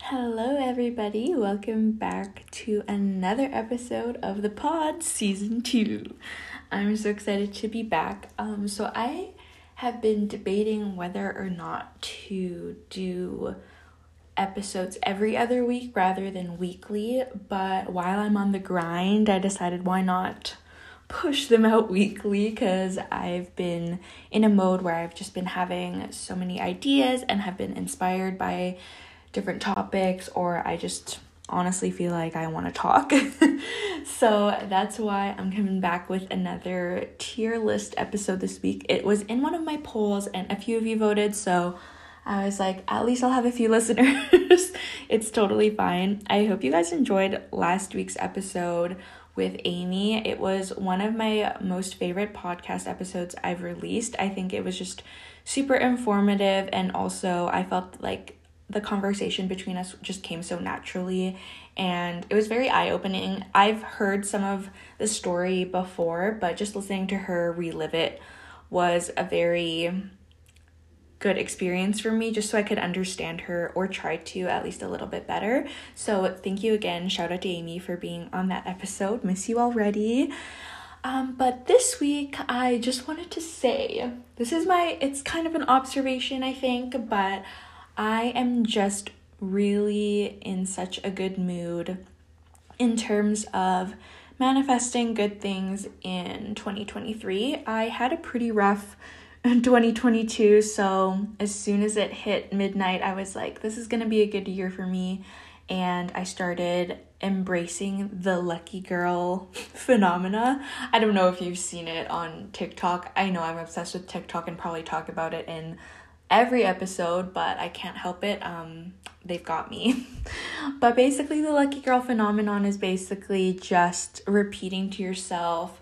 Hello, everybody. Welcome back to another episode of the pod season two. I'm so excited to be back. Um, so I have been debating whether or not to do episodes every other week rather than weekly, but while I'm on the grind, I decided why not push them out weekly because I've been in a mode where I've just been having so many ideas and have been inspired by different topics, or I just honestly feel like I want to talk. so that's why I'm coming back with another tier list episode this week. It was in one of my polls, and a few of you voted, so I was like, at least I'll have a few listeners. it's totally fine. I hope you guys enjoyed last week's episode with Amy. It was one of my most favorite podcast episodes I've released. I think it was just super informative, and also I felt like the conversation between us just came so naturally and it was very eye opening. I've heard some of the story before, but just listening to her relive it was a very good experience for me just so I could understand her or try to at least a little bit better. So, thank you again. Shout out to Amy for being on that episode. Miss you already. Um, but this week, I just wanted to say this is my, it's kind of an observation, I think, but I am just really in such a good mood in terms of manifesting good things in 2023. I had a pretty rough 2022, so as soon as it hit midnight, I was like, this is going to be a good year for me. And I started embracing the lucky girl phenomena. I don't know if you've seen it on TikTok. I know I'm obsessed with TikTok and probably talk about it in every episode, but I can't help it. Um, they've got me. but basically, the lucky girl phenomenon is basically just repeating to yourself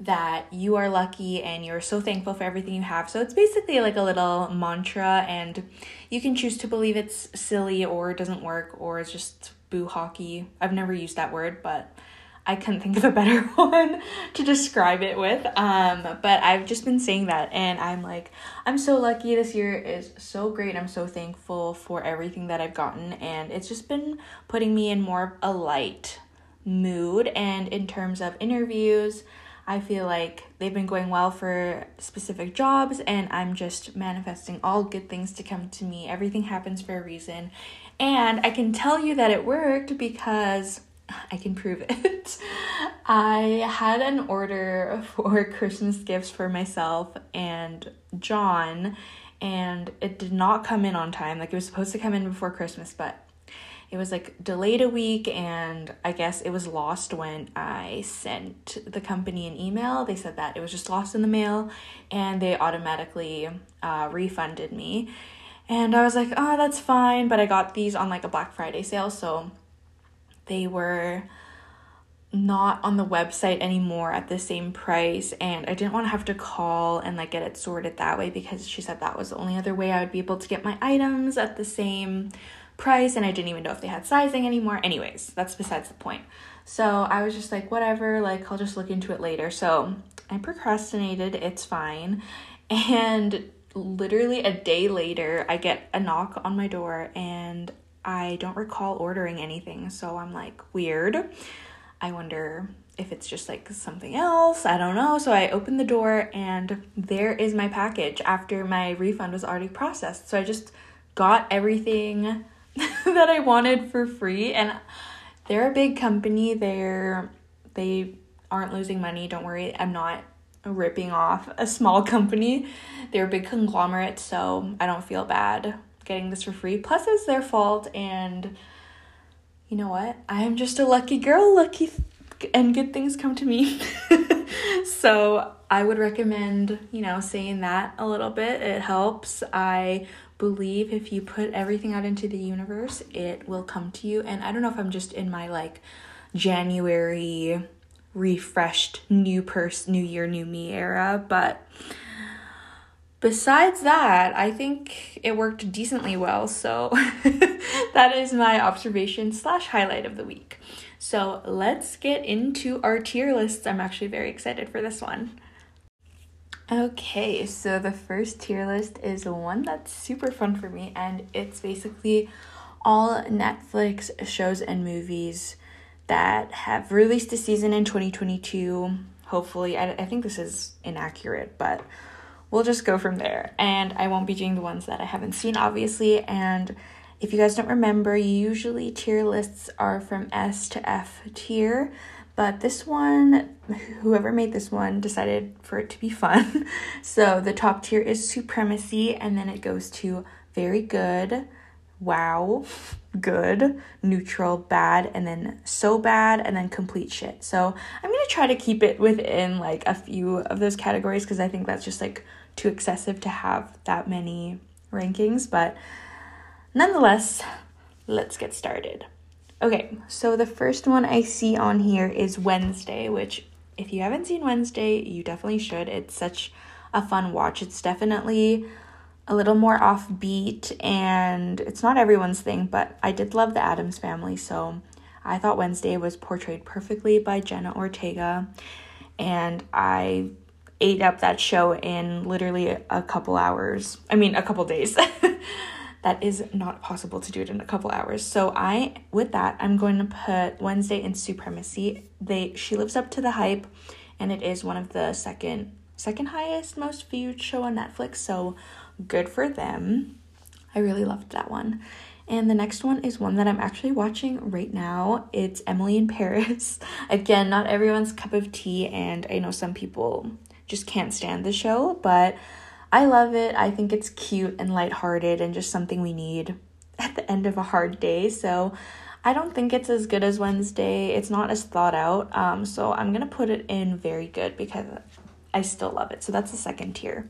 that you are lucky and you're so thankful for everything you have. So it's basically like a little mantra, and you can choose to believe it's silly or doesn't work or it's just boo hockey. I've never used that word, but I couldn't think of a better one to describe it with. Um, but I've just been saying that, and I'm like, I'm so lucky. This year is so great. I'm so thankful for everything that I've gotten, and it's just been putting me in more of a light mood. And in terms of interviews, I feel like they've been going well for specific jobs, and I'm just manifesting all good things to come to me. Everything happens for a reason. And I can tell you that it worked because I can prove it. I had an order for Christmas gifts for myself and John, and it did not come in on time. Like it was supposed to come in before Christmas, but it was like delayed a week, and I guess it was lost when I sent the company an email. They said that it was just lost in the mail, and they automatically uh, refunded me. And I was like, oh, that's fine, but I got these on like a Black Friday sale, so they were not on the website anymore at the same price and I didn't want to have to call and like get it sorted that way because she said that was the only other way I would be able to get my items at the same price and I didn't even know if they had sizing anymore. Anyways, that's besides the point. So I was just like whatever, like I'll just look into it later. So I procrastinated, it's fine. And literally a day later, I get a knock on my door and I don't recall ordering anything, so I'm like, weird. I wonder if it's just like something else. I don't know. So I open the door and there is my package after my refund was already processed. So I just got everything that I wanted for free and they're a big company. They're they aren't losing money. Don't worry. I'm not ripping off a small company. They're a big conglomerate, so I don't feel bad getting this for free. Plus, it's their fault, and you know what? I am just a lucky girl, lucky, and good things come to me. so, I would recommend, you know, saying that a little bit. It helps. I believe if you put everything out into the universe, it will come to you. And I don't know if I'm just in my like January refreshed new person, new year, new me era, but besides that, I think it worked decently well. So that is my observation slash highlight of the week. So let's get into our tier lists. I'm actually very excited for this one. Okay, so the first tier list is one that's super fun for me, and it's basically all Netflix shows and movies that have released a season in 2022. Hopefully, I, I think this is inaccurate, but we'll just go from there. And I won't be doing the ones that I haven't seen, obviously. And if you guys don't remember, usually tier lists are from S to F tier. But this one, whoever made this one decided for it to be fun. so the top tier is Supremacy, and then it goes to Very Good, Wow, Good, Neutral, Bad, and then So Bad, and then Complete Shit. So I'm gonna try to keep it within like a few of those categories because I think that's just like too excessive to have that many rankings. But nonetheless, let's get started. Okay, so the first one I see on here is Wednesday, which if you haven't seen Wednesday, you definitely should. It's such a fun watch. It's definitely a little more offbeat and it's not everyone's thing, but I did love the Addams family, so I thought Wednesday was portrayed perfectly by Jenna Ortega and I ate up that show in literally a couple hours. I mean, a couple days. that is not possible to do it in a couple hours. So I with that, I'm going to put Wednesday in Supremacy. They she lives up to the hype and it is one of the second second highest most viewed show on Netflix. So good for them. I really loved that one. And the next one is one that I'm actually watching right now. It's Emily in Paris. Again, not everyone's cup of tea, and I know some people just can't stand the show, but I love it. I think it's cute and lighthearted and just something we need at the end of a hard day. So I don't think it's as good as Wednesday. It's not as thought out. Um, so I'm gonna put it in very good because I still love it. So that's the second tier.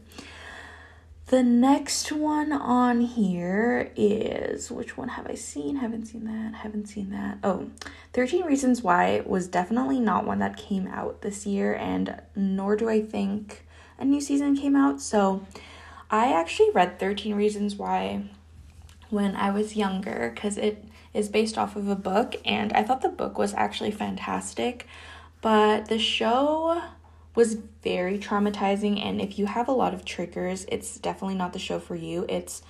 The next one on here is which one have I seen? Haven't seen that. Haven't seen that. Oh, 13 Reasons Why was definitely not one that came out this year, and nor do I think a new season came out. So I actually read 13 Reasons Why when I was younger because it is based off of a book, and I thought the book was actually fantastic. But the show was very traumatizing, and if you have a lot of triggers, it's definitely not the show for you. It's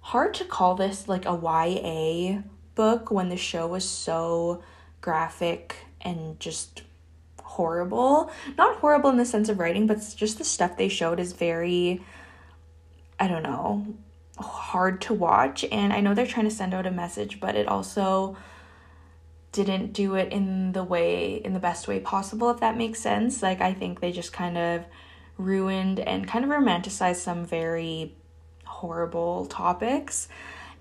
hard to call this like a YA book when the show was so graphic and just horrible. Not horrible in the sense of writing, but just the stuff they showed is very, I don't know, hard to watch. And I know they're trying to send out a message, but it also didn't do it in the way, in the best way possible, if that makes sense. Like, I think they just kind of ruined and kind of romanticized some very horrible topics.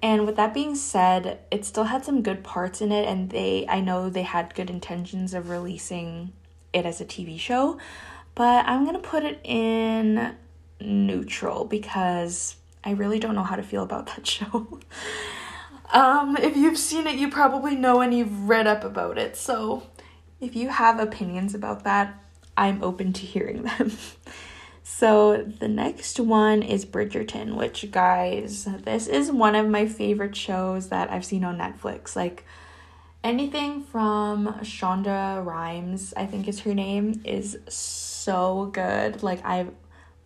And with that being said, it still had some good parts in it, and they, I know they had good intentions of releasing it as a TV show, but I'm gonna put it in neutral because I really don't know how to feel about that show. um, if you've seen it, you probably know and you've read up about it. So if you have opinions about that, I'm open to hearing them. so the next one is Bridgerton, which, guys, this is one of my favorite shows that I've seen on Netflix. Like, anything from Shonda Rhimes, I think is her name, is so good. Like I've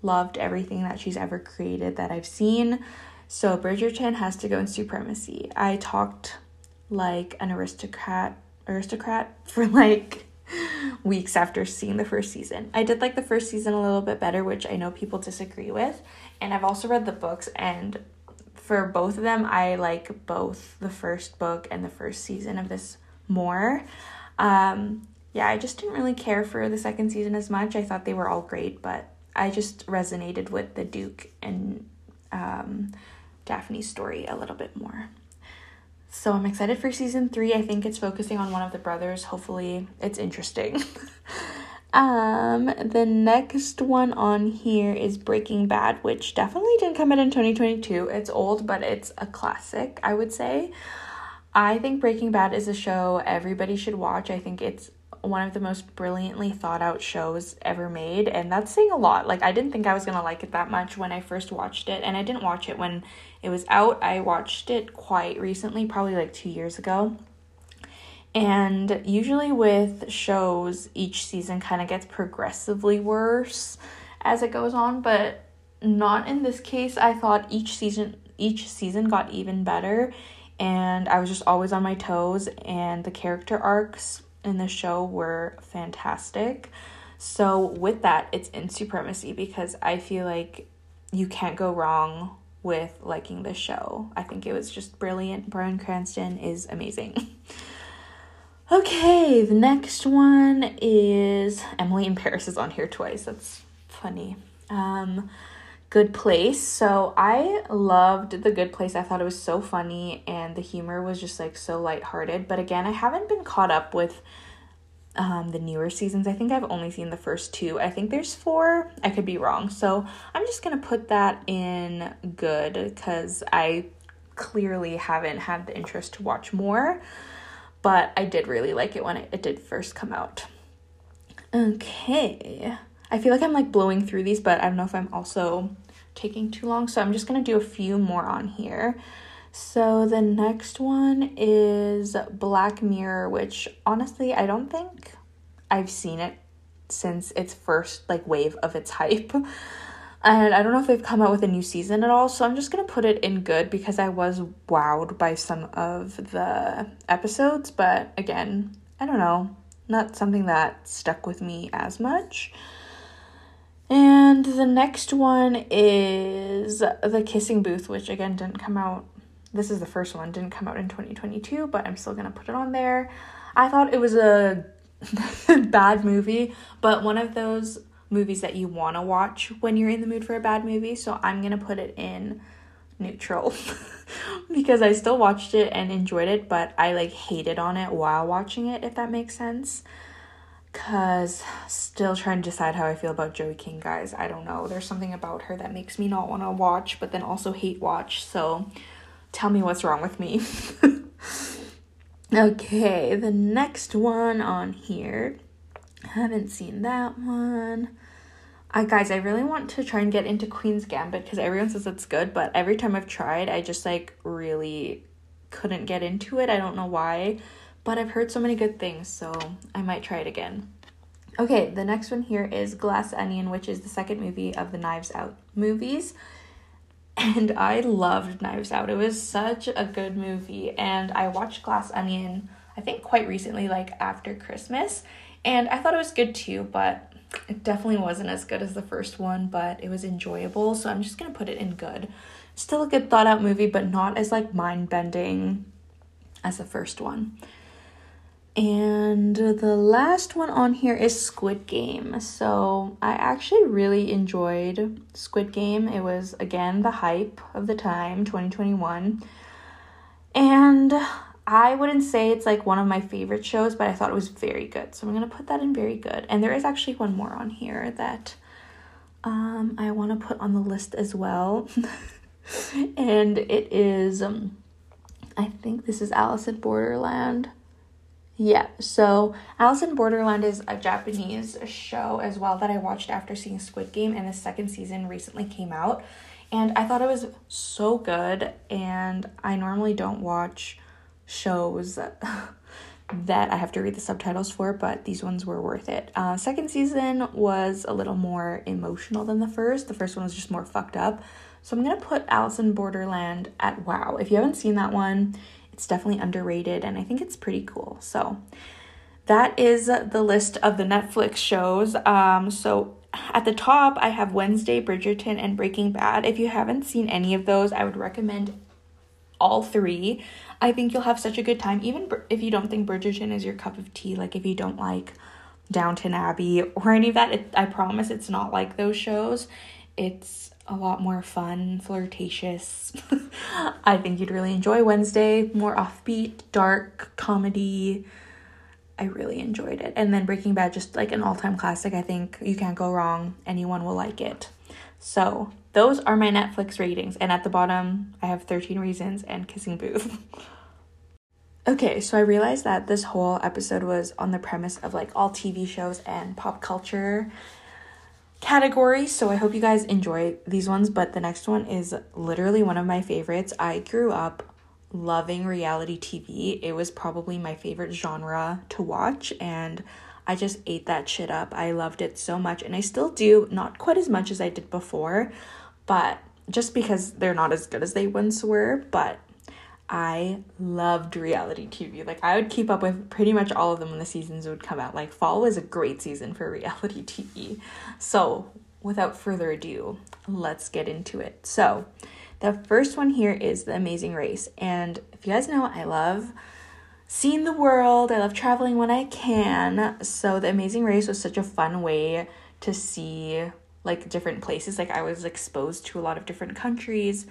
loved everything that she's ever created that I've seen. So Bridgerton has to go in supremacy. I talked like an aristocrat aristocrat for like weeks after seeing the first season. I did like the first season a little bit better, which I know people disagree with. And I've also read the books and for both of them, I like both the first book and the first season of this more. Um, yeah, I just didn't really care for the second season as much. I thought they were all great, but I just resonated with the Duke and um, Daphne's story a little bit more. So I'm excited for season three. I think it's focusing on one of the brothers. Hopefully, it's interesting. Um, the next one on here is Breaking Bad, which definitely didn't come out in 2022. It's old, but it's a classic, I would say. I think Breaking Bad is a show everybody should watch. I think it's one of the most brilliantly thought out shows ever made, and that's saying a lot. Like, I didn't think I was gonna like it that much when I first watched it, and I didn't watch it when it was out. I watched it quite recently, probably like two years ago And usually with shows, each season kind of gets progressively worse as it goes on, but not in this case. I thought each season each season got even better and I was just always on my toes and the character arcs in the show were fantastic. So with that, it's in supremacy because I feel like you can't go wrong with liking the show. I think it was just brilliant. Bryan Cranston is amazing. okay, the next one is Emily in Paris is on here twice. That's funny. Um Good Place. So I loved The Good Place. I thought it was so funny and the humor was just like so lighthearted. But again, I haven't been caught up with um, the newer seasons. I think I've only seen the first two. I think there's four. I could be wrong. So I'm just going to put that in good because I clearly haven't had the interest to watch more. But I did really like it when it, it did first come out. Okay. I feel like I'm like blowing through these, but I don't know if I'm also taking too long. So I'm just going to do a few more on here. So the next one is Black Mirror, which honestly, I don't think I've seen it since its first like wave of its hype. And I don't know if they've come out with a new season at all, so I'm just gonna put it in good because I was wowed by some of the episodes, but again, I don't know, not something that stuck with me as much. And the next one is The Kissing Booth, which again didn't come out. This is the first one, didn't come out in 2022, but I'm still gonna put it on there. I thought it was a bad movie, but one of those movies that you wanna watch when you're in the mood for a bad movie, so I'm gonna put it in neutral because I still watched it and enjoyed it, but I like hated on it while watching it, if that makes sense. Cause still trying to decide how I feel about Joey King, guys. I don't know. There's something about her that makes me not want to watch, but then also hate watch. So tell me what's wrong with me. okay, the next one on here. Haven't seen that one. I guys, I really want to try and get into Queen's Gambit because everyone says it's good, but every time I've tried, I just like really couldn't get into it. I don't know why but I've heard so many good things, so I might try it again. Okay, the next one here is Glass Onion, which is the second movie of the Knives Out movies. And I loved Knives Out. It was such a good movie. And I watched Glass Onion, I think, quite recently, like after Christmas. And I thought it was good too, but it definitely wasn't as good as the first one, but it was enjoyable. So I'm just gonna put it in good. Still a good thought out movie, but not as like mind bending as the first one. And the last one on here is Squid Game. So I actually really enjoyed Squid Game. It was, again, the hype of the time, 2021. And I wouldn't say it's like one of my favorite shows, but I thought it was very good. So I'm going to put that in very good. And there is actually one more on here that um, I want to put on the list as well. and it is, um, I think this is Alice in Borderland. Yeah, so Alice in Borderland is a Japanese show as well that I watched after seeing Squid Game, and the second season recently came out. And I thought it was so good, and I normally don't watch shows that I have to read the subtitles for, but these ones were worth it. Uh, second season was a little more emotional than the first. The first one was just more fucked up. So I'm gonna put Alice in Borderland at wow. If you haven't seen that one, it's definitely underrated and I think it's pretty cool. So that is the list of the Netflix shows. Um, so at the top, I have Wednesday, Bridgerton, and Breaking Bad. If you haven't seen any of those, I would recommend all three. I think you'll have such a good time, even if you don't think Bridgerton is your cup of tea. Like if you don't like Downton Abbey or any of that, it, I promise it's not like those shows. It's a lot more fun, flirtatious. I think you'd really enjoy Wednesday, more offbeat, dark comedy. I really enjoyed it. And then Breaking Bad, just like an all time classic. I think you can't go wrong. Anyone will like it. So, those are my Netflix ratings. And at the bottom, I have 13 Reasons and Kissing Booth. okay, so I realized that this whole episode was on the premise of like all TV shows and pop culture category. So I hope you guys enjoy these ones. But the next one is literally one of my favorites. I grew up loving reality TV. It was probably my favorite genre to watch, and I just ate that shit up. I loved it so much, and I still do, not quite as much as I did before, but just because they're not as good as they once were, but I loved reality TV. Like I would keep up with pretty much all of them when the seasons would come out. Like fall was a great season for reality TV. So, without further ado, let's get into it. So, the first one here is The Amazing Race. And if you guys know, I love seeing the world. I love traveling when I can. So, The Amazing Race was such a fun way to see like different places. Like I was exposed to a lot of different countries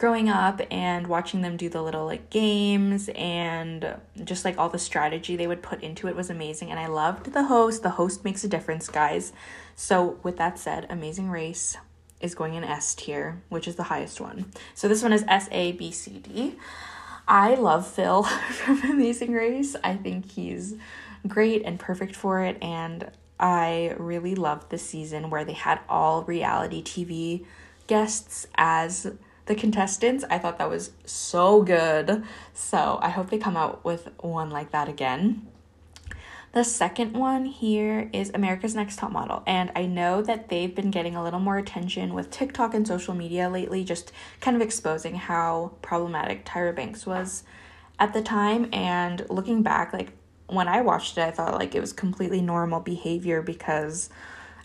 growing up and watching them do the little like games and just like all the strategy they would put into it was amazing and I loved the host. The host makes a difference, guys. So with that said, Amazing Race is going in S tier, which is the highest one. So this one is S A B C D. I love Phil from Amazing Race. I think he's great and perfect for it and I really loved the season where they had all reality TV guests as the contestants. I thought that was so good. So I hope they come out with one like that again. The second one here is America's Next Top Model. And I know that they've been getting a little more attention with TikTok and social media lately, just kind of exposing how problematic Tyra Banks was at the time. And looking back, like when I watched it, I thought like it was completely normal behavior because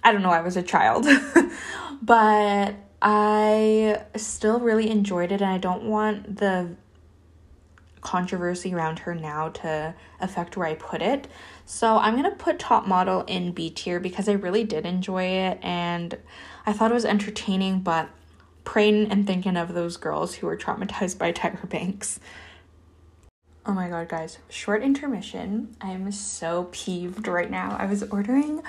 I don't know, I was a child. but I still really enjoyed it, and I don't want the controversy around her now to affect where I put it. So I'm gonna put Top Model in B tier because I really did enjoy it and I thought it was entertaining, but praying and thinking of those girls who were traumatized by Tyra Banks. Oh my god, guys, short intermission. I'm so peeved right now. I was ordering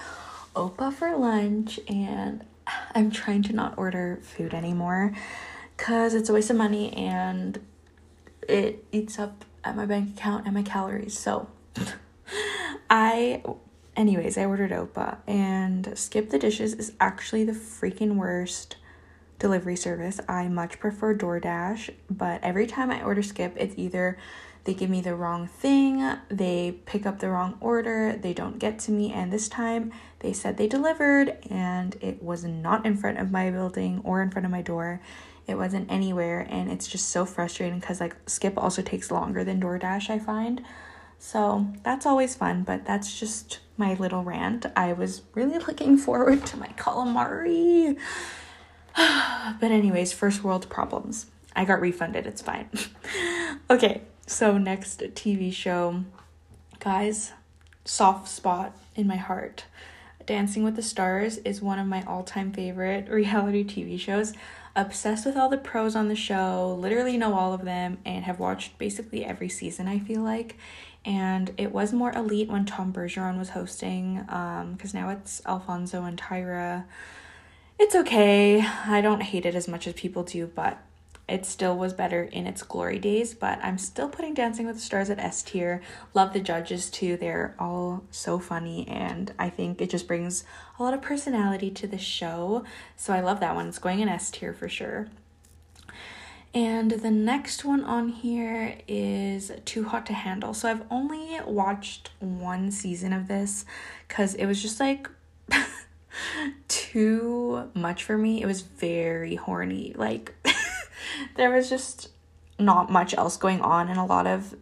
Opa for lunch and I'm trying to not order food anymore because it's a waste of money and it eats up at my bank account and my calories. So I anyways, I ordered Opa and Skip the Dishes is actually the freaking worst delivery service. I much prefer DoorDash, but every time I order Skip, it's either they give me the wrong thing, they pick up the wrong order, they don't get to me, and this time they said they delivered and it was not in front of my building or in front of my door. It wasn't anywhere, and it's just so frustrating because like Skip also takes longer than DoorDash, I find. So that's always fun, but that's just my little rant. I was really looking forward to my calamari. but, anyways, first world problems. I got refunded, it's fine. okay, so, next TV show, guys, soft spot in my heart. Dancing with the Stars is one of my all time favorite reality TV shows. Obsessed with all the pros on the show, literally know all of them, and have watched basically every season, I feel like. And it was more elite when Tom Bergeron was hosting, because um, now it's Alfonso and Tyra. It's okay. I don't hate it as much as people do, but it still was better in its glory days, but I'm still putting Dancing with the Stars at S tier. Love the judges too. They're all so funny and I think it just brings a lot of personality to the show. So I love that one. It's going in S tier for sure. And the next one on here is Too Hot to Handle. So I've only watched one season of this cuz it was just like too much for me. It was very horny. Like there was just not much else going on, and a lot of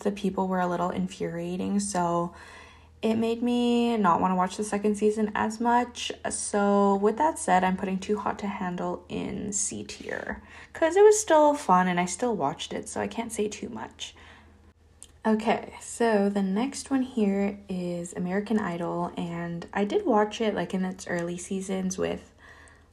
the people were a little infuriating. So it made me not want to watch the second season as much. So, with that said, I'm putting Too Hot to Handle in C tier because it was still fun and I still watched it, so I can't say too much. Okay, so the next one here is American Idol, and I did watch it like in its early seasons with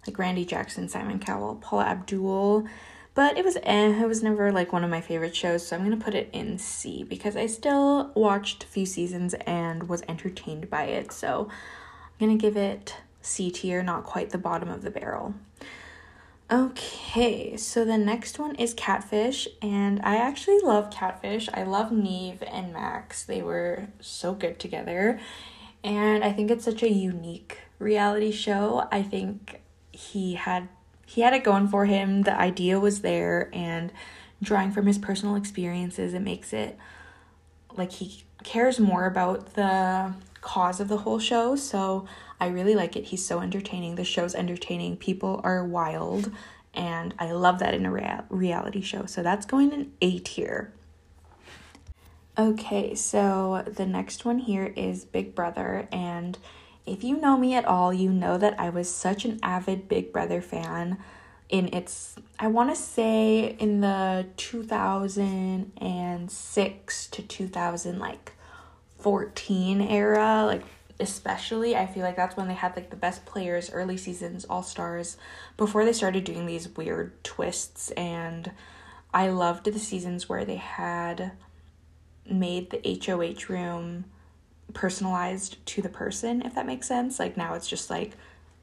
like Randy Jackson, Simon Cowell, Paula Abdul, but it was eh, it was never like one of my favorite shows, so I'm gonna put it in C because I still watched a few seasons and was entertained by it. So I'm gonna give it C tier, not quite the bottom of the barrel. Okay, so the next one is Catfish, and I actually love Catfish. I love Nev and Max. They were so good together, and I think it's such a unique reality show. I think he had he had it going for him. The idea was there, and drawing from his personal experiences. It makes it like he cares more about the cause of the whole show. So I really like it. He's so entertaining. The show's entertaining. People are wild. And I love that in a rea- reality show. So that's going in A tier. Okay, so the next one here is Big Brother. And if you know me at all, you know that I was such an avid Big Brother fan in its I want to say in the 2006 to 2000 like 14 era, like especially I feel like that's when they had like the best players, early seasons, all stars, before they started doing these weird twists. And I loved the seasons where they had made the HOH room personalized to the person, if that makes sense. Like now it's just like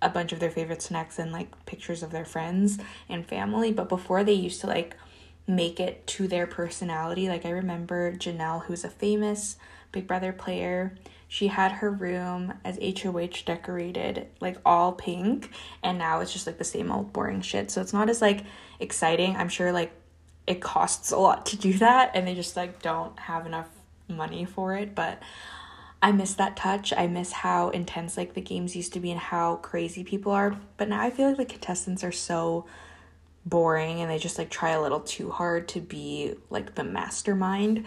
a bunch of their favorite snacks and like pictures of their friends and family. But before they used to like make it to their personality. Like I remember Janelle, who's a famous Big Brother player, she had her room as HOH decorated like all pink and now it's just like the same old boring shit. So it's not as like exciting. I'm sure like it costs a lot to do that and they just like don't have enough money for it, but I miss that touch. I miss how intense like the games used to be and how crazy people are. But now I feel like the contestants are so boring and they just like try a little too hard to be like the mastermind.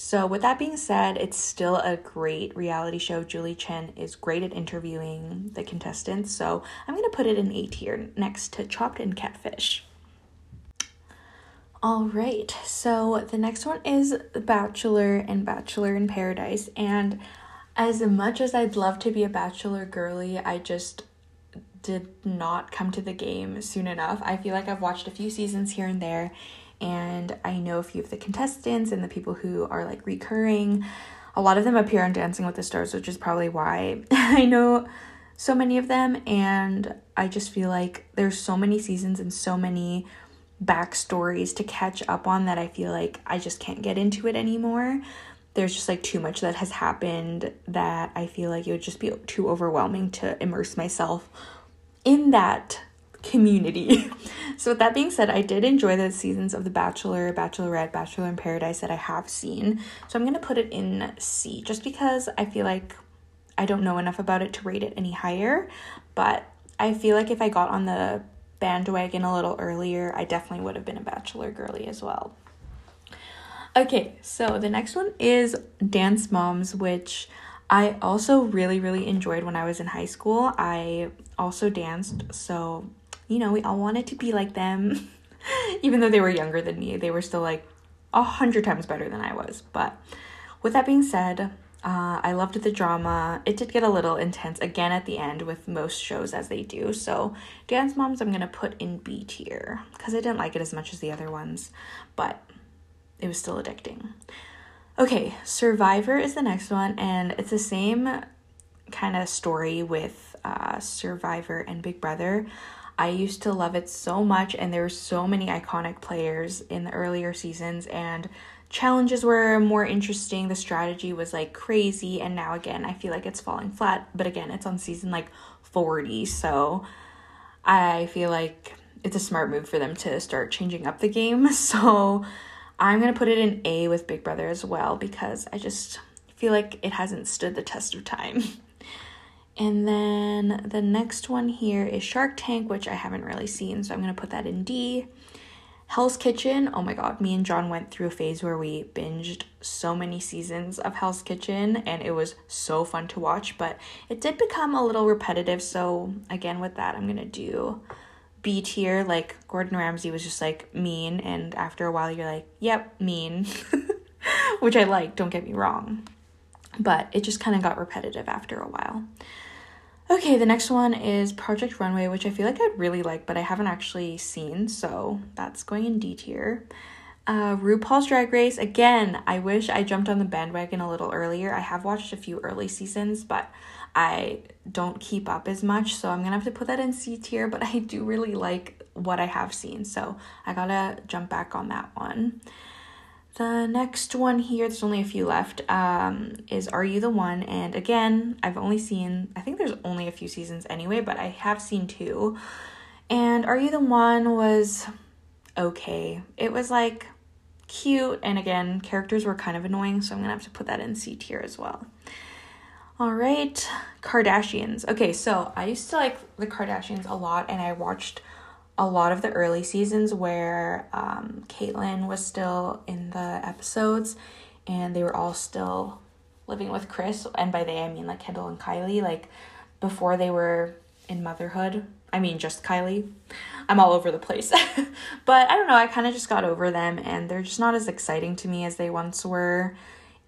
So, with that being said, it's still a great reality show. Julie Chen is great at interviewing the contestants. So, I'm to put it in A tier next to Chopped and Catfish. All right, so the next one is Bachelor and Bachelor in Paradise. And as much as I'd love to be a Bachelor girly, I just did not come to the game soon enough. I feel like I've watched a few seasons here and there and I know a few of the contestants and the people who are like recurring. A lot of them appear on Dancing with the Stars, which is probably why I know so many of them. And I just feel like there's so many seasons and so many backstories to catch up on that I feel like I just can't get into it anymore. There's just like too much that has happened that I feel like it would just be too overwhelming to immerse myself in that community. so, with that being said, I did enjoy the seasons of The Bachelor, Bachelorette, Bachelor in Paradise that I have seen. So, I'm going to put it in C just because I feel like I don't know enough about it to rate it any higher. But I feel like if I got on the bandwagon a little earlier, I definitely would have been a Bachelor girly as well. Okay, so the next one is Dance Moms, which I also really, really enjoyed when I was in high school. I also danced, so you know, we all wanted to be like them. Even though they were younger than me, they were still like a hundred times better than I was. But with that being said, uh, I loved the drama. It did get a little intense again at the end with most shows as they do. So, Dance Moms, I'm gonna put in B tier because I didn't like it as much as the other ones, but it was still addicting. Okay, Survivor is the next one, and it's the same kind of story with uh, Survivor and Big Brother. I used to love it so much, and there were so many iconic players in the earlier seasons, and challenges were more interesting. The strategy was like crazy, and now again, I feel like it's falling flat. But again, it's on season like 40, so I feel like it's a smart move for them to start changing up the game. So I'm gonna put it in A with Big Brother as well because I just feel like it hasn't stood the test of time. And then the next one here is Shark Tank, which I haven't really seen, so I'm gonna put that in D. Hell's Kitchen, oh my god, me and John went through a phase where we binged so many seasons of Hell's Kitchen and it was so fun to watch, but it did become a little repetitive. So, again, with that, I'm gonna do B tier. Like, Gordon Ramsay was just like mean, and after a while, you're like, yep, mean, which I like, don't get me wrong, but it just kind of got repetitive after a while. Okay, the next one is Project Runway, which I feel like I'd really like, but I haven't actually seen, so that's going in D tier. Uh, RuPaul's Drag Race, again, I wish I jumped on the bandwagon a little earlier. I have watched a few early seasons, but I don't keep up as much, so I'm gonna have to put that in C tier, but I do really like what I have seen, so I gotta jump back on that one. The next one here, there's only a few left, um, is Are You the One? And again, I've only seen, I think there's only a few seasons anyway, but I have seen two. And Are You the One was okay. It was like cute. And again, characters were kind of annoying, so I'm gonna have to put that in C tier as well. All right, Kardashians. Okay, so I used to like the Kardashians a lot, and I watched a lot of the early seasons where um, Caitlyn was still in the episodes, and they were all still living with Kris. And by they, I mean like Kendall and Kylie, like before they were in motherhood. I mean, just Kylie. I'm all over the place. but I don't know, I kind of just got over them, and they're just not as exciting to me as they once were.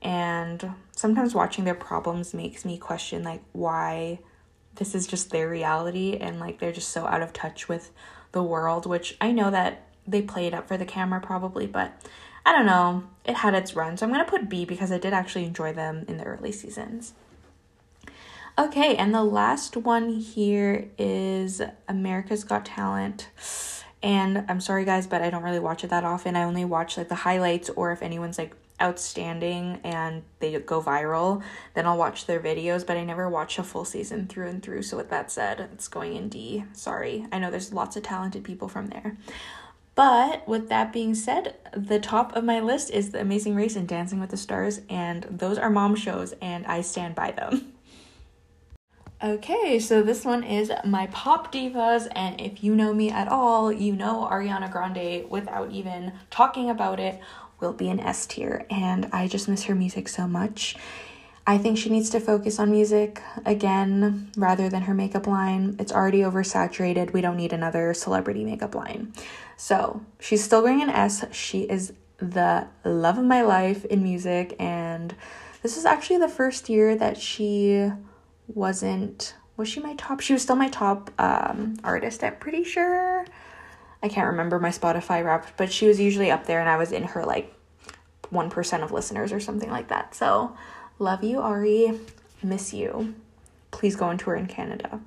And sometimes watching their problems makes me question, like, why this is just their reality, and like they're just so out of touch with the world, which I know that they played up for the camera probably, but I don't know. It had its run. So I'm going to put B because I did actually enjoy them in the early seasons. Okay, and the last one here is America's Got Talent. And I'm sorry guys, but I don't really watch it that often. I only watch like the highlights or if anyone's like outstanding and they go viral, then I'll watch their videos, but I never watch a full season through and through. So, with that said, it's going in D. Sorry. I know there's lots of talented people from there. But with that being said, the top of my list is The Amazing Race and Dancing with the Stars, and those are mom shows, and I stand by them. Okay, so this one is my pop divas, and if you know me at all, you know Ariana Grande without even talking about it will be an S tier, and I just miss her music so much. I think she needs to focus on music again rather than her makeup line. It's already oversaturated. We don't need another celebrity makeup line. So she's still going an S. She is the love of my life in music, and this is actually the first year that she wasn't. Was she my top? She was still my top um, artist, I'm pretty sure. I can't remember my Spotify wrapped, but she was usually up there and I was in her like 1% of listeners or something like that. So, love you, Ari. Miss you. Please go on tour in Canada.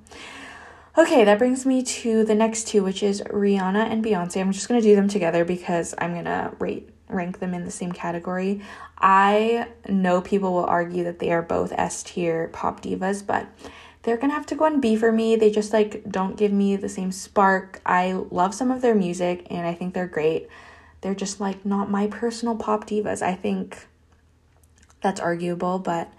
Okay, that brings me to the next two, which is Rihanna and Beyonce. I'm just going to do them together because I'm going to rate rank them in the same category. I know people will argue that they are both S tier pop divas, but they're gonna have to go on B for me. They just like don't give me the same spark. I love some of their music and I think they're great. They're just like not my personal pop divas. I think that's arguable, but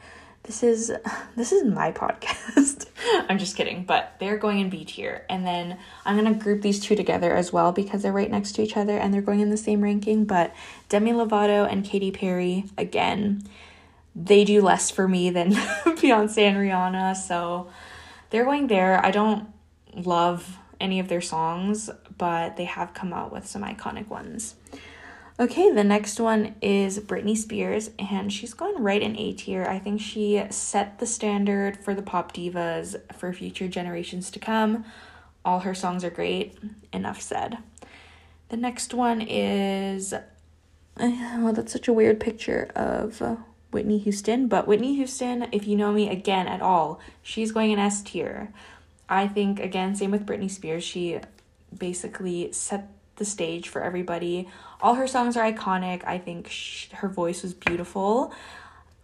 this is this is my podcast. I'm just kidding, but they're going in B tier. And then I'm going to group these two together as well because they're right next to each other and they're going in the same ranking, but Demi Lovato and Katy Perry again they do less for me than Beyonce and Rihanna, so they're going there. I don't love any of their songs, but they have come out with some iconic ones. Okay, the next one is Britney Spears, and she's going right in A tier. I think she set the standard for the pop divas for future generations to come. All her songs are great. Enough said. The next one is. Oh, that's such a weird picture of uh, Whitney Houston. But Whitney Houston, if you know me again at all, she's going in S tier. I think, again, same with Britney Spears. She basically set the stage for everybody. All her songs are iconic. I think she, her voice was beautiful.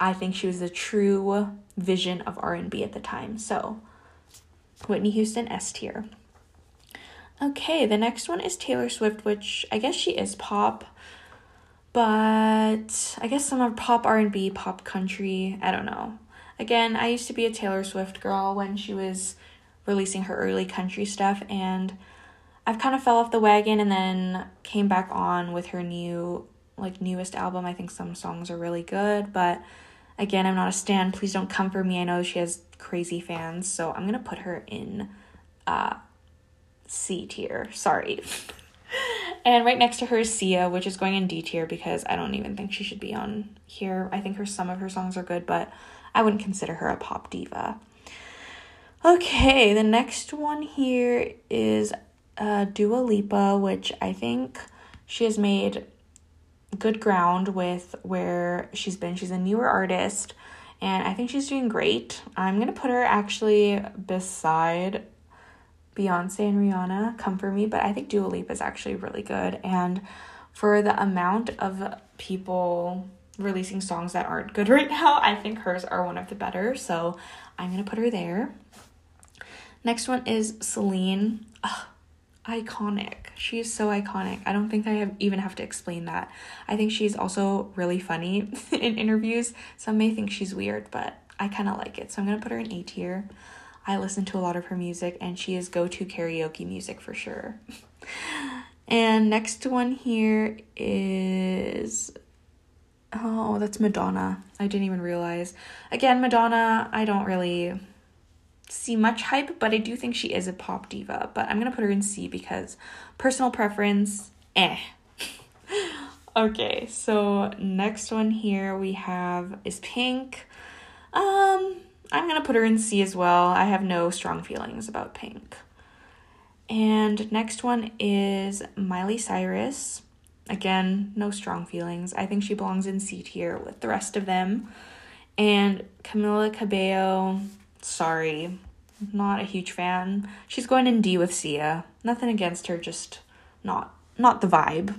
I think she was the true vision of R&B at the time. So, Whitney Houston S tier. Okay, the next one is Taylor Swift, which I guess she is pop but I guess some are pop R&B, pop country, I don't know. Again, I used to be a Taylor Swift girl when she was releasing her early country stuff and I've kind of fell off the wagon and then came back on with her new like newest album. I think some songs are really good, but again, I'm not a stan. Please don't come for me. I know she has crazy fans, so I'm going to put her in uh C tier. Sorry. and right next to her is Sia, which is going in D tier because I don't even think she should be on here. I think her some of her songs are good, but I wouldn't consider her a pop diva. Okay, the next one here is uh, Dua Lipa, which I think she has made good ground with where she's been. She's a newer artist, and I think she's doing great. I'm gonna put her actually beside Beyonce and Rihanna come for me, but I think Dua Lipa is actually really good. And for the amount of people releasing songs that aren't good right now, I think hers are one of the better. So I'm gonna put her there. Next one is Celine. Ugh, iconic. She is so iconic. I don't think I have even have to explain that. I think she's also really funny in interviews. Some may think she's weird, but I kind of like it. So I'm to put her in A tier. I listen to a lot of her music and she is go-to karaoke music for sure. and next one here is Oh, that's Madonna. I didn't even realize. Again, Madonna, I don't really see much hype, but I do think she is a pop diva. But I'm gonna put her in C because personal preference, eh. okay, so next one here we have is Pink. Um, I'm gonna put her in C as well. I have no strong feelings about Pink. And next one is Miley Cyrus. Again, no strong feelings. I think she belongs in C tier with the rest of them. And Camila Cabello, sorry, not a huge fan. She's going in D with Sia. Nothing against her, just not not the vibe.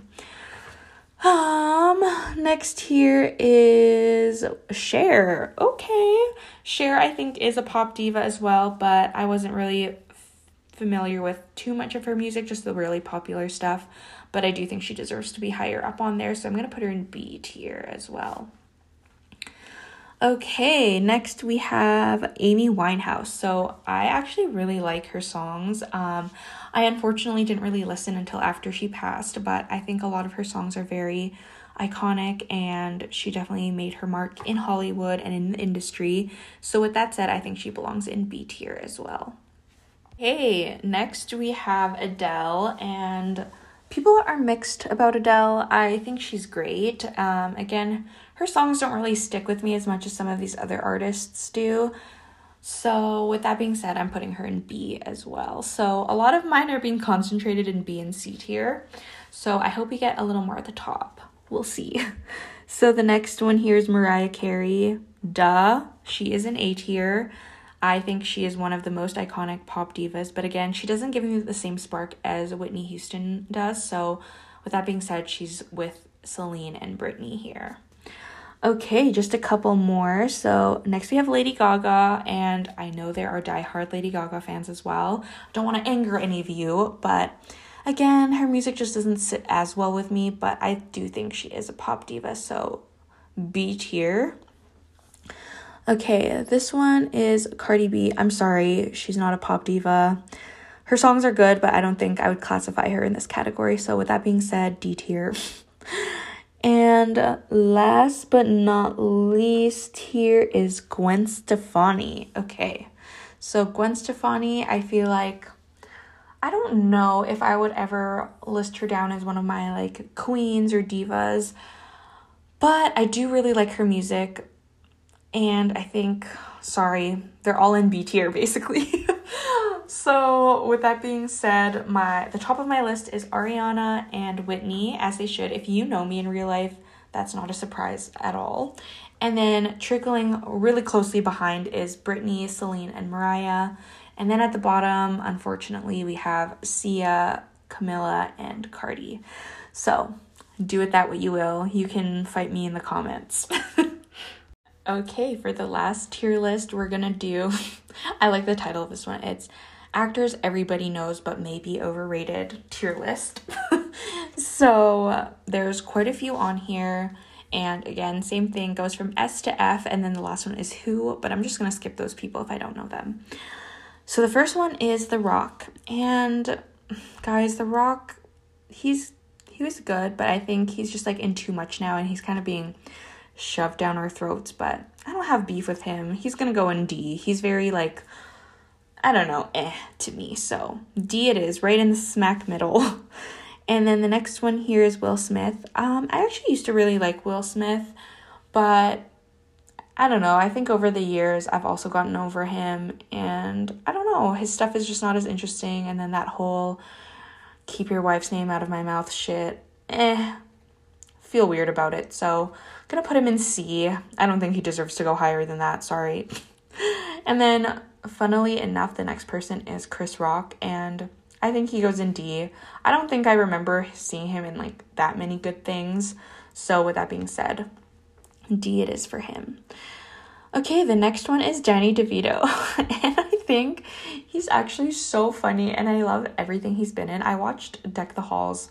Um, next here is Cher. Okay. Cher, I think, is a pop diva as well, but I wasn't really f- familiar with too much of her music, just the really popular stuff. But I do think she deserves to be higher up on there, so I'm going to put her in B tier as well. Okay, next we have Amy Winehouse. So I actually really like her songs. Um, I unfortunately didn't really listen until after she passed, but I think a lot of her songs are very iconic and she definitely made her mark in Hollywood and in the industry. So, with that said, I think she belongs in B tier as well. Hey, next we have Adele, and people are mixed about Adele. I think she's great. Um, again, her songs don't really stick with me as much as some of these other artists do. So, with that being said, I'm putting her in B as well. So, a lot of mine are being concentrated in B and C tier. So, I hope we get a little more at the top. We'll see. So, the next one here is Mariah Carey. Duh, she is an A tier. I think she is one of the most iconic pop divas, but again, she doesn't give me the same spark as Whitney Houston does. So, with that being said, she's with Celine and Britney here. Okay, just a couple more. So, next we have Lady Gaga, and I know there are die-hard Lady Gaga fans as well. Don't want to anger any of you, but again, her music just doesn't sit as well with me, but I do think she is a pop diva, so B tier. Okay, this one is Cardi B. I'm sorry, she's not a pop diva. Her songs are good, but I don't think I would classify her in this category. So, with that being said, D tier. and last but not least, here is Gwen Stefani. Okay, so Gwen Stefani, I feel like I don't know if I would ever list her down as one of my like queens or divas, but I do really like her music and I think, sorry, they're all in B tier basically. so with that being said, my the top of my list is Ariana and Whitney, as they should. If you know me in real life, that's not a surprise at all. And then trickling really closely behind is Britney, Celine, and Mariah. And then at the bottom, unfortunately, we have Sia, Camila, and Cardi. So do with that what you will. You can fight me in the comments. Okay, for the last tier list, we're gonna do. I like the title of this one. It's actors everybody knows but maybe overrated tier list. so there's quite a few on here. And again, same thing goes from S to F, and then the last one is who, but I'm just gonna skip those people if I don't know them. So the first one is The Rock. And guys, The Rock, he's he was good, but I think he's just like in too much now and he's kind of being shoved down our throats, but I don't have beef with him. He's gonna go in D. He's very like I don't know, eh to me. So D it is, right in the smack middle. and then the next one here is Will Smith. Um, I actually used to really like Will Smith, but I don't know. I think over the years I've also gotten over him, and I don't know. His stuff is just not as interesting. And then that whole keep your wife's name out of my mouth shit, eh, feel weird about it. So I'm gonna put him in C. I don't think he deserves to go higher than that. Sorry. and then, funnily enough, the next person is Chris Rock, and I think he goes in D. I don't think I remember seeing him in like that many good things. So, with that being said, D it is for him. Okay, the next one is Danny DeVito. and I think he's actually so funny and I love everything he's been in. I watched Deck the Halls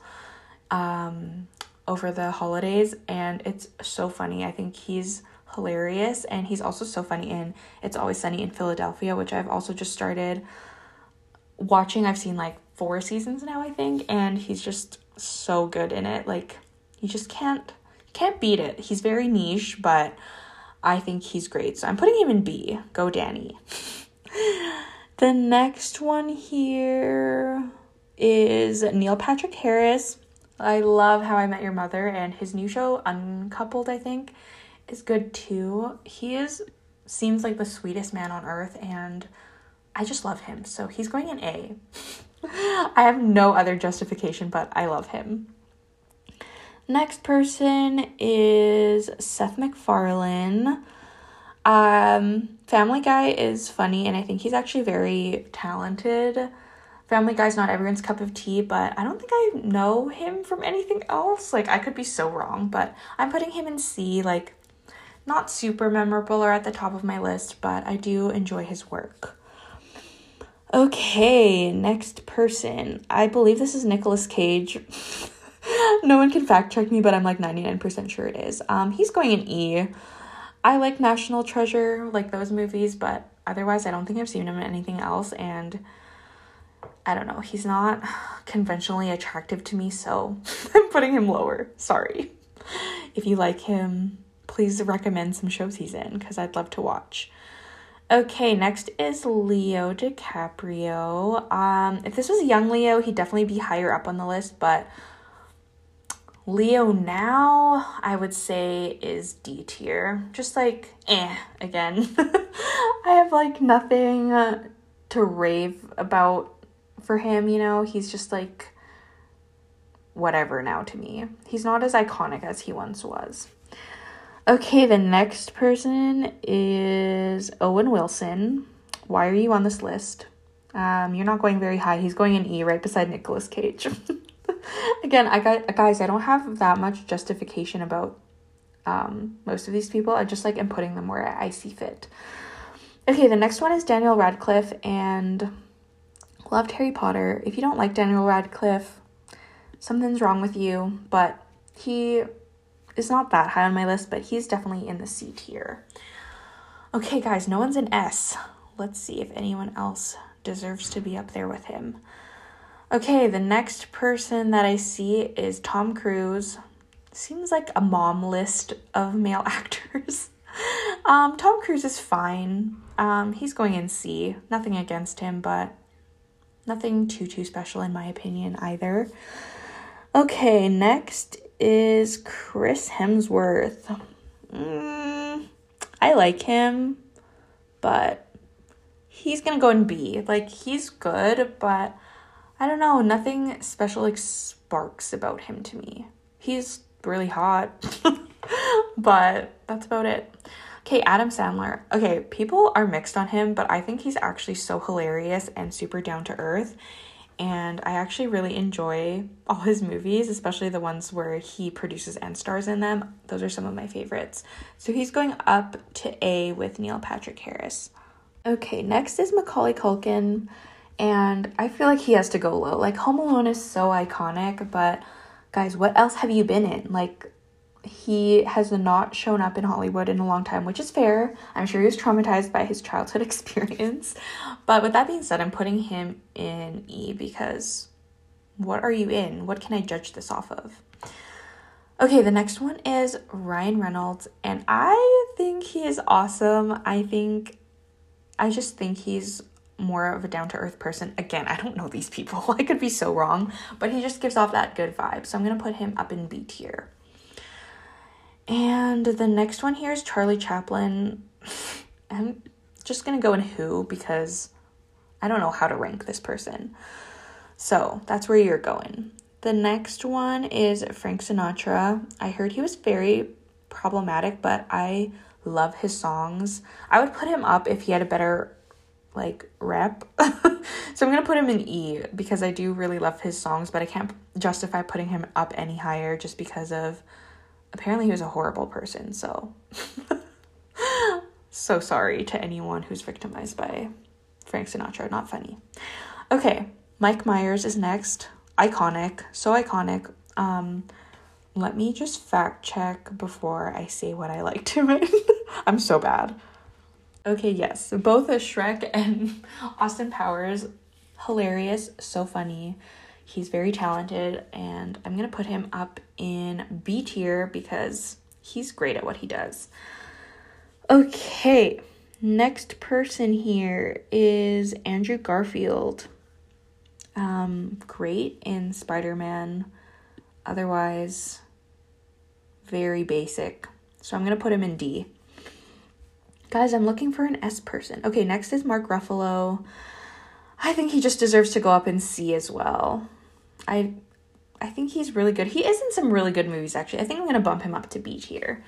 um, over the holidays and it's so funny. I think he's hilarious and he's also so funny in It's Always Sunny in Philadelphia, which I've also just started watching. I've seen like four seasons now, I think, and he's just so good in it. Like you just can't can't beat it. He's very niche, but I think he's great. So I'm putting him in B. Go Danny. the next one here is Neil Patrick Harris. I love How I Met Your Mother and his new show Uncoupled, I think, is good too. He is seems like the sweetest man on earth and I just love him. So he's going in A. I have no other justification, but I love him. Next person is Seth MacFarlane. Um, Family Guy is funny, and I think he's actually very talented. Family Guy's not everyone's cup of tea, but I don't think I know him from anything else. Like, I could be so wrong, but I'm putting him in C. Like, not super memorable or at the top of my list, but I do enjoy his work. Okay, next person. I believe this is Nicolas Cage. no one can fact check me, but I'm like 99% sure it is. Um, he's going in E. I like National Treasure, like those movies, but otherwise, I don't think I've seen him in anything else. And I don't know, he's not conventionally attractive to me, so I'm putting him lower. Sorry. If you like him, please recommend some shows he's in because I'd love to watch. Okay, next is Leo DiCaprio. Um, if this was young Leo, he'd definitely be higher up on the list, but Leo now, I would say, is D tier. Just like, eh, again. I have like nothing to rave about for him, you know? He's just like whatever now to me. He's not as iconic as he once was. Okay, the next person is Owen Wilson. Why are you on this list? Um, you're not going very high. He's going in E right beside Nicolas Cage. Again, I got guys, I don't have that much justification about um, most of these people. I just like am putting them where I see fit. Okay, the next one is Daniel Radcliffe and loved Harry Potter. If you don't like Daniel Radcliffe, something's wrong with you, but he is not that high on my list, but he's definitely in the C tier. Okay, guys, no one's an S. Let's see if anyone else deserves to be up there with him. Okay, the next person that I see is Tom Cruise. Seems like a mom list of male actors. um, Tom Cruise is fine. Um, he's going in C. Nothing against him, but nothing too too special in my opinion either. Okay, next is Chris Hemsworth. Mm, I like him, but he's gonna go in B. Like he's good, but I don't know, nothing special like sparks about him to me. He's really hot, but that's about it. Okay, Adam Sandler. Okay, people are mixed on him, but I think he's actually so hilarious and super down to earth. And I actually really enjoy all his movies, especially the ones where he produces and stars in them. Those are some of my favorites. So he's going up to A with Neil Patrick Harris. Okay, next is Macaulay Culkin and I feel like he has to go low. Like Home Alone is so iconic, but guys, what else have you been in? Like he has not shown up in Hollywood in a long time, which is fair. I'm sure he was traumatized by his childhood experience. But with that being said, I'm putting him in E because what are you in? What can I judge this off of? Okay, the next one is Ryan Reynolds, and I think he is awesome. I think, I just think he's more of a down to earth person. Again, I don't know these people. I could be so wrong, but he just gives off that good vibe. So I'm to put him up in B tier. And the next one here is Charlie Chaplin. I'm just going to go in who because I don't know how to rank this person. So that's where you're going. The next one is Frank Sinatra. I heard he was very problematic, but I love his songs. I would put him up if he had a better like rep. so I'm gonna put him in E because I do really love his songs, but I can't justify putting him up any higher just because of apparently he was a horrible person. So so sorry to anyone who's victimized by Frank Sinatra, not funny. Okay, Mike Myers is next. Iconic, so iconic. Um, let me just fact check before I say what I liked him in. I'm so bad. Okay, yes, both Shrek and Austin Powers, hilarious, so funny. He's very talented, and I'm gonna put him up in B tier because he's great at what he does. Okay, next person here is Andrew Garfield. Um, great in Spider Man. Otherwise, very basic. So I'm gonna put him in D. Guys, I'm looking for an S person. Okay, next is Mark Ruffalo. I think he just deserves to go up in C as well. I I think he's really good. He is in some really good movies actually. I think I'm going to bump him up to B tier.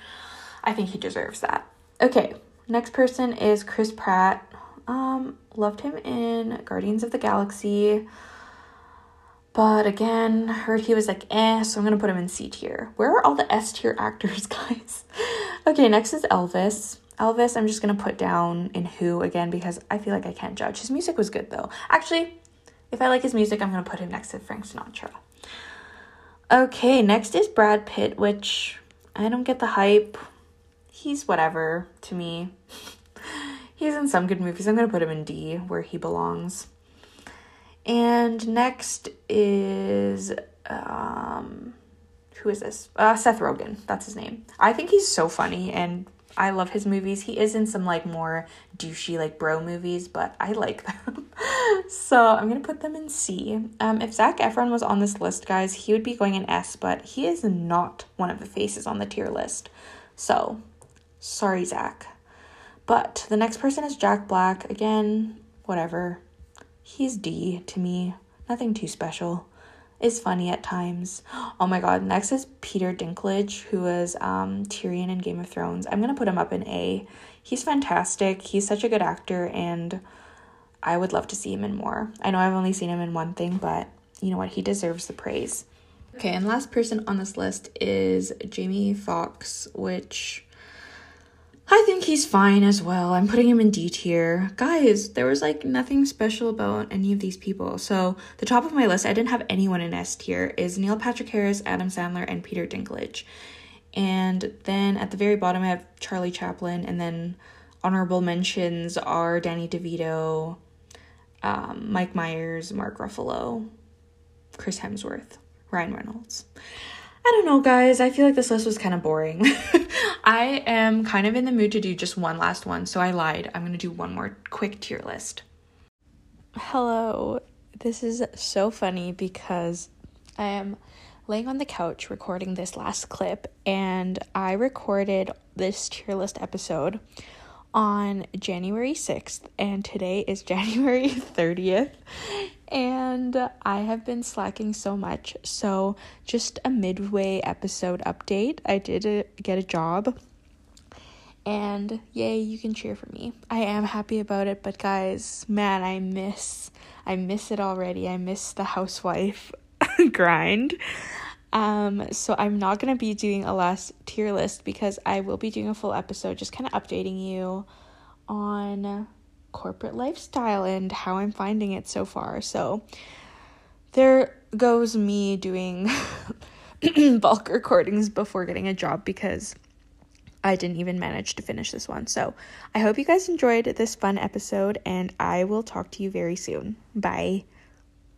I think he deserves that. Okay, next person is Chris Pratt. Um loved him in Guardians of the Galaxy. But again, heard he was like eh, so I'm gonna put him in C tier. Where are all the S tier actors, guys? okay, next is Elvis. Elvis, I'm just gonna put down in Who again because I feel like I can't judge. His music was good though. Actually, if I like his music, I'm gonna put him next to Frank Sinatra. Okay, next is Brad Pitt, which I don't get the hype. He's whatever to me. He's in some good movies. I'm gonna put him in D where he belongs. And next is um who is this? Uh, Seth Rogen. That's his name. I think he's so funny and I love his movies. He is in some like more douchey like bro movies, but I like them. so I'm gonna put them in C. Um, if Zac Efron was on this list, guys, he would be going in S, but he is not one of the faces on the tier list. So sorry, Zac. But the next person is Jack Black. Again, whatever. He's D to me. Nothing too special is funny at times. Oh my god, next is Peter Dinklage, who was um, Tyrion in Game of Thrones. I'm gonna put him up in A. He's fantastic. He's such a good actor, and I would love to see him in more. I know I've only seen him in one thing, but you know what? He deserves the praise. Okay, and last person on this list is Jamie Foxx, which I think he's fine as well. I'm putting him in D tier. Guys, there was like nothing special about any of these people. So, the top of my list, I didn't have anyone in S tier, is Neil Patrick Harris, Adam Sandler, and Peter Dinklage. And then at the very bottom, I have Charlie Chaplin, and then honorable mentions are Danny DeVito, um, Mike Myers, Mark Ruffalo, Chris Hemsworth, Ryan Reynolds. I don't know, guys. I feel like this list was kind of boring. I am kind of in the mood to do just one last one, so I lied. I'm going to do one more quick tier list. Hello. This is so funny because I am laying on the couch recording this last clip, and I recorded this tier list episode on January 6th, and today is January 30th and I have been slacking so much. So, just a midway episode update. I did a, get a job, and yay, you can cheer for me. I am happy about it, but guys, man, I miss I miss it already. I miss the housewife grind. Um, so I'm not gonna be doing a last tier list because I will be doing a full episode, just kind of updating you on corporate lifestyle and how I'm finding it so far. So there goes me doing bulk recordings before getting a job because I didn't even manage to finish this one. So I hope you guys enjoyed this fun episode and I will talk to you very soon. Bye.